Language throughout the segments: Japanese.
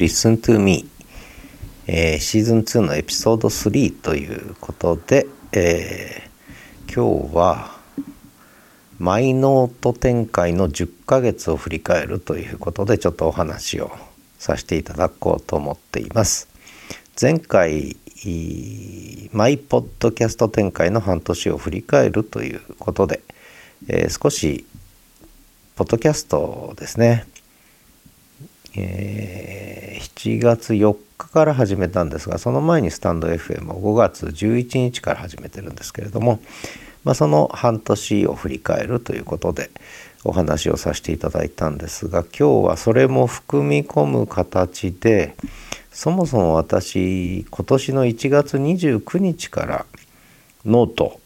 Listen to Me、えー、シーズン2のエピソード3ということで、えー、今日はマイノート展開の10ヶ月を振り返るということでちょっとお話をさせていただこうと思っています。前回マイポッドキャスト展開の半年を振り返るということで、えー、少しポッドキャストですね、えー、7月4日から始めたんですがその前にスタンド FM を5月11日から始めてるんですけれども、まあ、その半年を振り返るということでお話をさせていただいたんですが今日はそれも含み込む形でそもそも私今年の1月29日からノート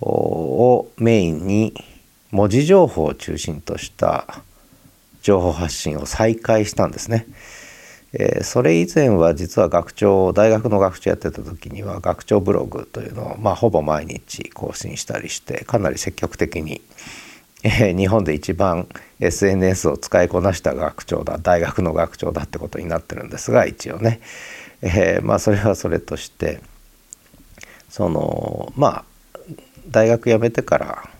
をメインに文字情報を中心とした情報発信を再開したんですね。えー、それ以前は実は学長大学の学長やってた時には学長ブログというのを、まあ、ほぼ毎日更新したりしてかなり積極的に、えー、日本で一番 SNS を使いこなした学長だ大学の学長だってことになってるんですが一応ね、えー、まあそれはそれとしてそのまあ大学辞めてから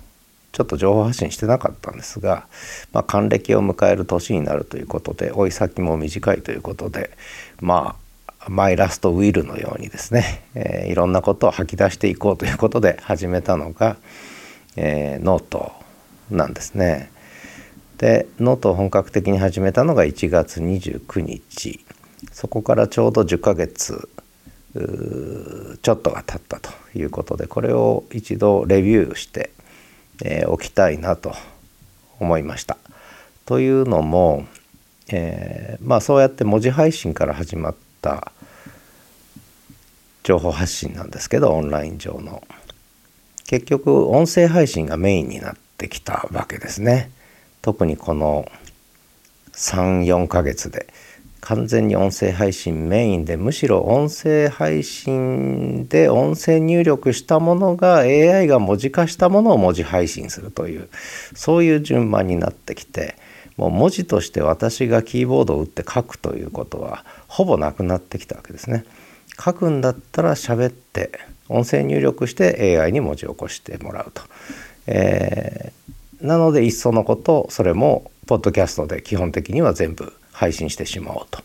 ちょっと情報発信してなかったんですが、まあ、還暦を迎える年になるということで老い先も短いということでまあ my last will のようにですね、えー、いろんなことを吐き出していこうということで始めたのが、えー、ノートなんですね。でノートを本格的に始めたのが1月29日そこからちょうど10ヶ月ちょっとが経ったということでこれを一度レビューしてえー、きたいなと思いました。というのも、えー、まあそうやって文字配信から始まった情報発信なんですけどオンライン上の結局音声配信がメインになってきたわけですね。特にこの34ヶ月で完全に音声配信メインでむしろ音声配信で音声入力したものが AI が文字化したものを文字配信するというそういう順番になってきてもう文字として私がキーボードを打って書くということはほぼなくなってきたわけですね。書くんだったら喋って音声入力して AI に文字を起こしてもらうと。えー、なのでいっそのことそれもポッドキャストで基本的には全部配信してしまおうと、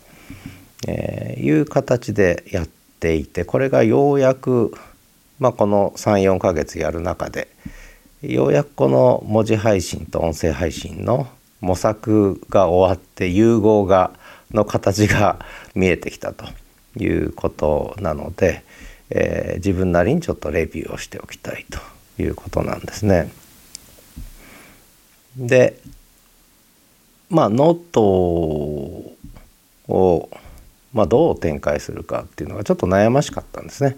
えー、いう形でやっていてこれがようやく、まあ、この34ヶ月やる中でようやくこの文字配信と音声配信の模索が終わって融合がの形が見えてきたということなので、えー、自分なりにちょっとレビューをしておきたいということなんですね。でまあノートを、まあ、どう展開するかっていうのがちょっと悩ましかったんですね。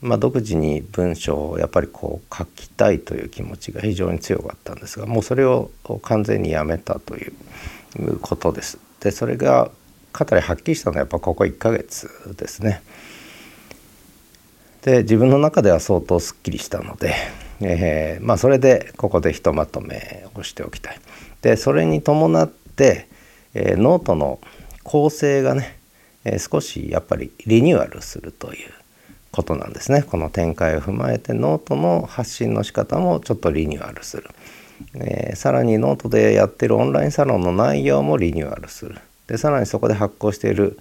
まあ、独自に文章をやっぱりこう書きたいという気持ちが非常に強かったんですがもうそれを完全にやめたということです。でそれがかなりはっきりしたのはやっぱここ1ヶ月ですね。で自分の中では相当すっきりしたので、えー、まあそれでここでひとまとめをしておきたい。でそれに伴っ、えー、ノートの構成がね、えー、少しやっぱりリニューアルするということなんですね。この展開を踏まえてノートの発信の仕方もちょっとリニューアルする、えー、さらにノートでやってるオンラインサロンの内容もリニューアルする。でさらにそこで発行している、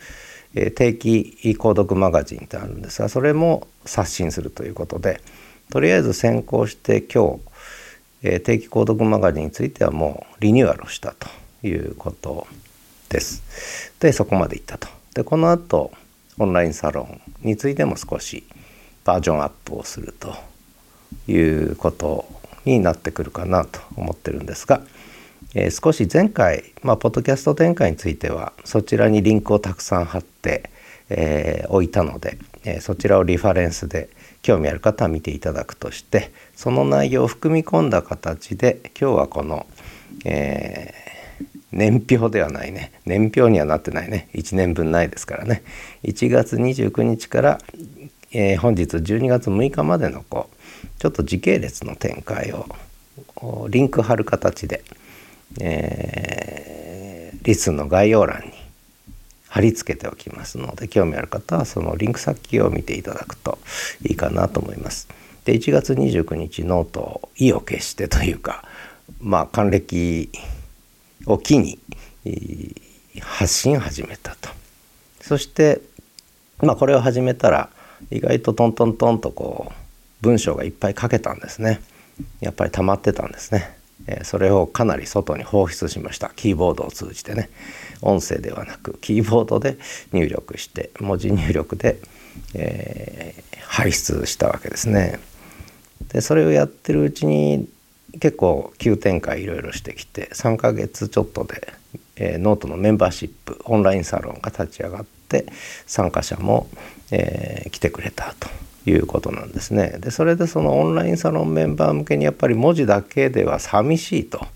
え、定期購読マガジンってあるんですがそれも刷新するということでとりあえず先行して今日え定期購読マガジンについてはもうリニューアルしたと。いうことです。でそこまでいったと。でこの後オンラインサロンについても少しバージョンアップをするということになってくるかなと思ってるんですが、えー、少し前回、まあ、ポッドキャスト展開についてはそちらにリンクをたくさん貼って、えー、置いたので、えー、そちらをリファレンスで興味ある方は見ていただくとしてその内容を含み込んだ形で今日はこの、え、年表ではないね。年表にはなってないね。1年分ないですからね。1月29日から、えー、本日12月6日までのこうちょっと時系列の展開をリンク貼る形で、えー、 LISTEN の概要欄に貼り付けておきますので興味ある方はそのリンク先を見ていただくといいかなと思います。で1月29日ノートを意を決してというかまあ還暦を機に発信始めたと。そしてまあこれを始めたら意外とトントントンとこう文章がいっぱい書けたんですね。やっぱり溜まってたんですね。それをかなり外に放出しましたキーボードを通じてね音声ではなくキーボードで入力して文字入力で、えー、排出したわけですね。でそれをやってるうちに結構急展開いろいろしてきて3ヶ月ちょっとで、えー、ノートのメンバーシップオンラインサロンが立ち上がって参加者も、えー、来てくれたということなんですね。でそれでそのオンラインサロンメンバー向けにやっぱり文字だけでは寂しいと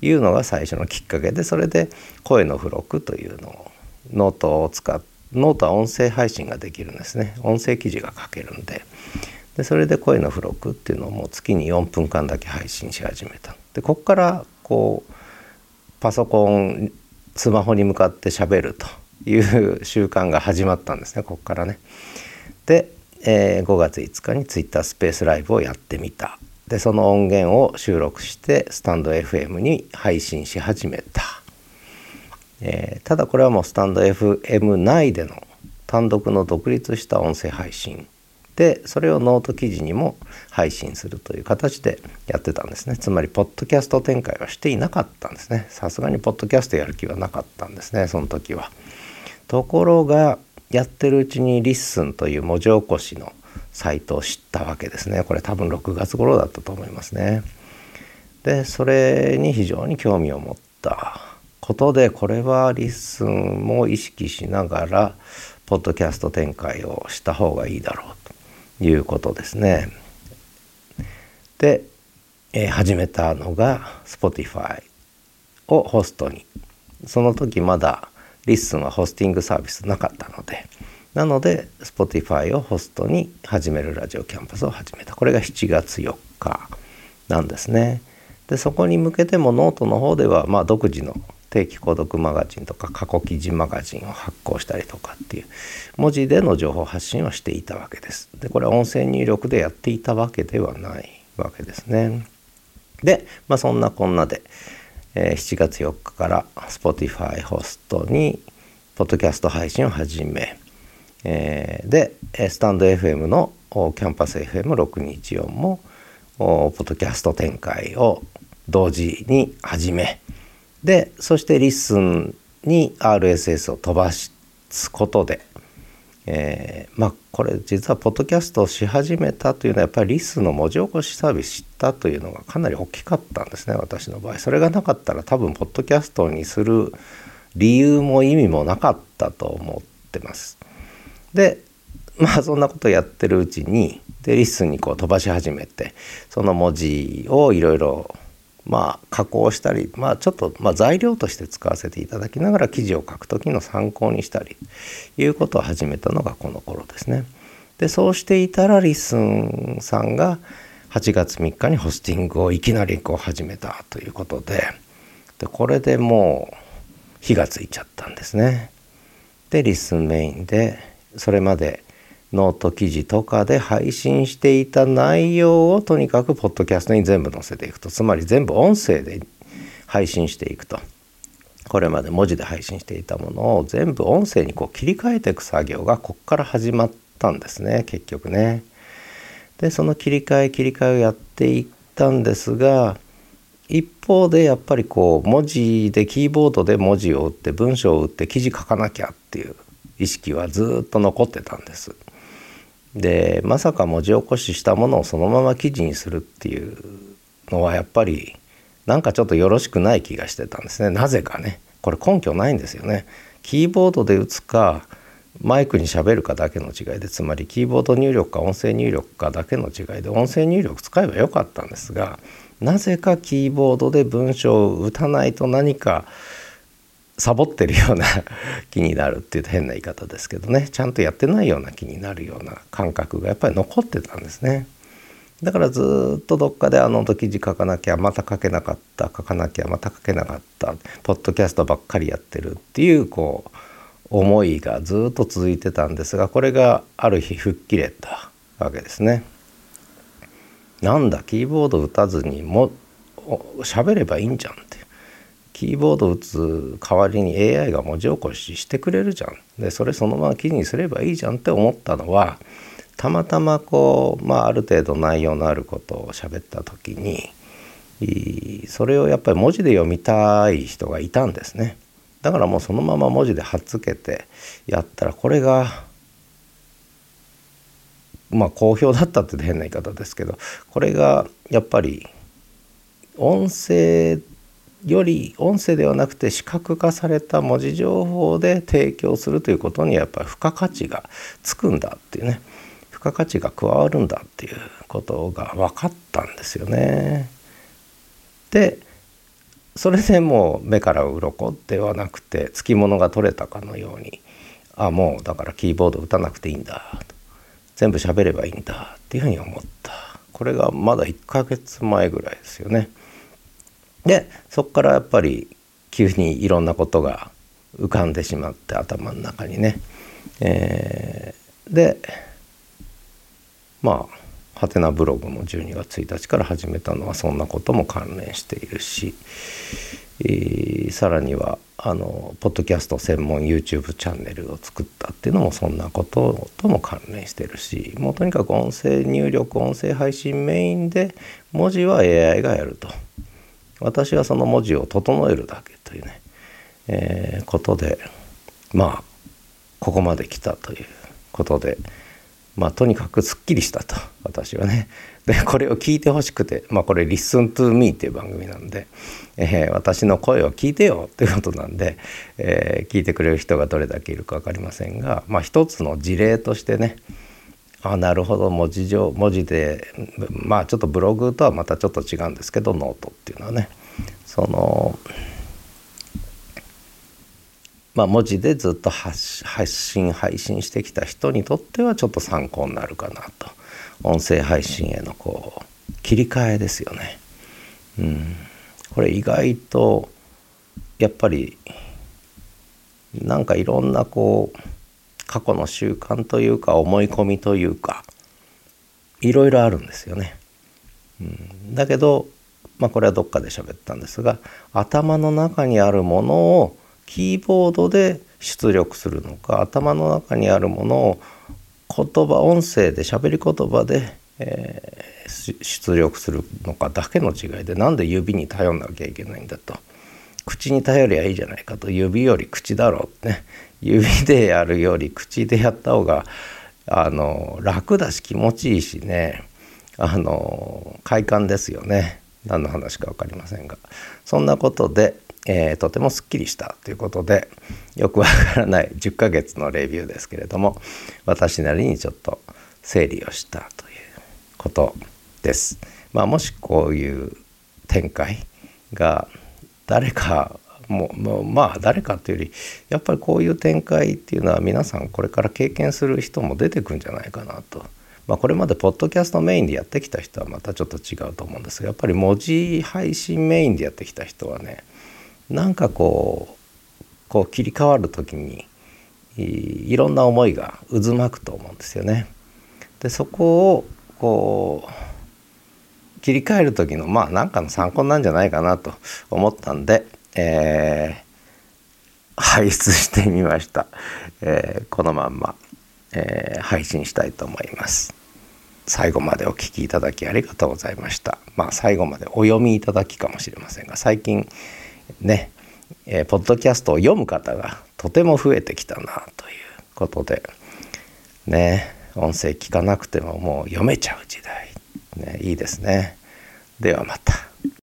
いうのが最初のきっかけでそれで声の付録というのをノートを使ってノートは音声配信ができるんですね音声記事が書けるんででそれで声の付録っていうのをもう月に4分間だけ配信し始めた。でこっからこうパソコンスマホに向かってしゃべるという習慣が始まったんですねこっからね。でえー、5月5日にツイッタースペースライブをやってみた。でその音源を収録してスタンド FM に配信し始めた、えー、ただこれはもうスタンド FM 内での単独の独立した音声配信でそれをノート記事にも配信するという形でやってたんですね。つまりポッドキャスト展開はしていなかったんですね。さすがにポッドキャストやる気はなかったんですねその時は。ところがやってるうちに LISTEN という文字起こしのサイトを知ったわけですね。これ多分6月頃だったと思いますね。でそれに非常に興味を持ったことでこれは LISTEN も意識しながらポッドキャスト展開をした方がいいだろうと。いうことですね。で、えー、始めたのが Spotify をホストに。その時まだ LISTEN はホスティングサービスなかったのでなので Spotify をホストに始めるラジオキャンパスを始めた。これが7月4日なんですね。でそこに向けてもノートの方ではまあ独自の定期購読マガジンとか過去記事マガジンを発行したりとかっていう文字での情報発信をしていたわけです。でこれは音声入力でやっていたわけではないわけですね。でまあそんなこんなでえ7月4日から Spotify ホストにポッドキャスト配信を始め、えー、でスタンド FM のキャンパス FM624 もポッドキャスト展開を同時に始めでそして LISTENに RSS を飛ばすことでえー、まあこれ実はポッドキャストをし始めたというのはやっぱり LISTEN の文字起こしサービス知ったというのがかなり大きかったんですね私の場合。それがなかったら多分ポッドキャストにする理由も意味もなかったと思ってます。でまあそんなことやってるうちにで LISTEN にこう飛ばし始めてその文字をいろいろまあ、加工したり、まあ、ちょっと、まあ、材料として使わせていただきながら記事を書く時の参考にしたりいうことを始めたのがこの頃ですね。でそうしていたら LISTEN さんが8月3日にホスティングをいきなりこう始めたということででこれでもう火がついちゃったんですね。で LISTEN メインでそれまでノート記事とかで配信していた内容をとにかくポッドキャストに全部載せていくとつまり全部音声で配信していくとこれまで文字で配信していたものを全部音声にこう切り替えていく作業がこっから始まったんですね結局ね。でその切り替え切り替えをやっていったんですが一方でやっぱりこう文字でキーボードで文字を打って文章を打って記事書かなきゃっていう意識はずっと残ってたんです。でまさか文字起こししたものをそのまま記事にするっていうのはやっぱりなんかちょっとよろしくない気がしてたんですね。なぜかね。これ根拠ないんですよね。キーボードで打つかマイクにしゃべるかだけの違いでつまりキーボード入力か音声入力かだけの違いで音声入力使えばよかったんですがなぜかキーボードで文章を打たないと何かサボってるような気になるっていうと変な言い方ですけどねちゃんとやってないような気になるような感覚がやっぱり残ってたんですね。だからずっとどっかであの時記事書かなきゃまた書けなかった書かなきゃまた書けなかったポッドキャストばっかりやってるっていうこう思いがずっと続いてたんですがこれがある日吹っ切れたわけですね。なんだキーボード打たずにも喋ればいいんじゃんってキーボード打つ代わりに AI が文字起こししてくれるじゃんでそれそのまま記事にすればいいじゃんって思ったのはたまたまこう、まあ、ある程度内容のあることを喋った時にそれをやっぱり文字で読みたい人がいたんですね。だからもうそのまま文字で貼っつけてやったらこれがまあ好評だったって変な言い方ですけどこれがやっぱり音声より音声ではなくて視覚化された文字情報で提供するということにやっぱり付加価値がつくんだっていうね付加価値が加わるんだっていうことが分かったんですよね。でそれでもう目から鱗ではなくてつきものが取れたかのようにあもうだからキーボード打たなくていいんだ全部喋ればいいんだっていうふうに思ったこれがまだ1ヶ月前ぐらいですよね。でそこからやっぱり急にいろんなことが浮かんでしまって頭の中にね。えー、でまあハテナブログも12月1日から始めたのはそんなことも関連しているし、えー、さらにはあのポッドキャスト専門 YouTube チャンネルを作ったっていうのもそんなこととも関連してるしもうとにかく音声入力音声配信メインで文字は AI がやると私はその文字を整えるだけというね、えー、ことでまあここまで来たということで。まあ、とにかくすっきりしたと私はねでこれを聞いてほしくて、まあ、これ「Listen to Me」っていう番組なんで、えー、私の声を聞いてよっていうことなんで、えー、聞いてくれる人がどれだけいるか分かりませんが、まあ、一つの事例としてねあなるほど。文字上文字でまあちょっとブログとはまたちょっと違うんですけどノートっていうのはね。そのまあ、文字でずっと発信配信してきた人にとってはちょっと参考になるかなと。音声配信へのこう切り替えですよね。うん、これ意外とやっぱりなんかいろんなこう過去の習慣というか思い込みというかいろいろあるんですよね。うん、だけど、まあ、これはどっかで喋ったんですが頭の中にあるものをキーボードで出力するのか頭の中にあるものを言葉音声で喋り言葉で、えー、出力するのかだけの違いでなんで指に頼んなきゃいけないんだと。口に頼りゃいいじゃないかと。指より口だろうってね。指でやるより口でやった方があの楽だし気持ちいいしね。あの快感ですよね。何の話か分かりませんが。そんなことでえー、とてもすっきりしたということでよくわからない10ヶ月のレビューですけれども私なりにちょっと整理をしたということです。まあ、もしこういう展開が誰かもうまあ誰かというよりやっぱりこういう展開っていうのは皆さんこれから経験する人も出てくるんじゃないかなと。まあ、これまでポッドキャストメインでやってきた人はまたちょっと違うと思うんですがやっぱり文字配信メインでやってきた人はねなんかこうこう切り替わる時にいろんな思いが渦巻くと思うんですよね。でそこをこう切り替える時のまあ何かの参考なんじゃないかなと思ったんで、えー、排出してみました、えー、このまんま、えー、配信したいと思います。最後までお聞きいただきありがとうございました。まあ最後までお読みいただきかもしれませんが最近ね、えー、ポッドキャストを読む方がとても増えてきたなということでね音声聞かなくてももう読めちゃう時代、ね、いいですね。ではまた。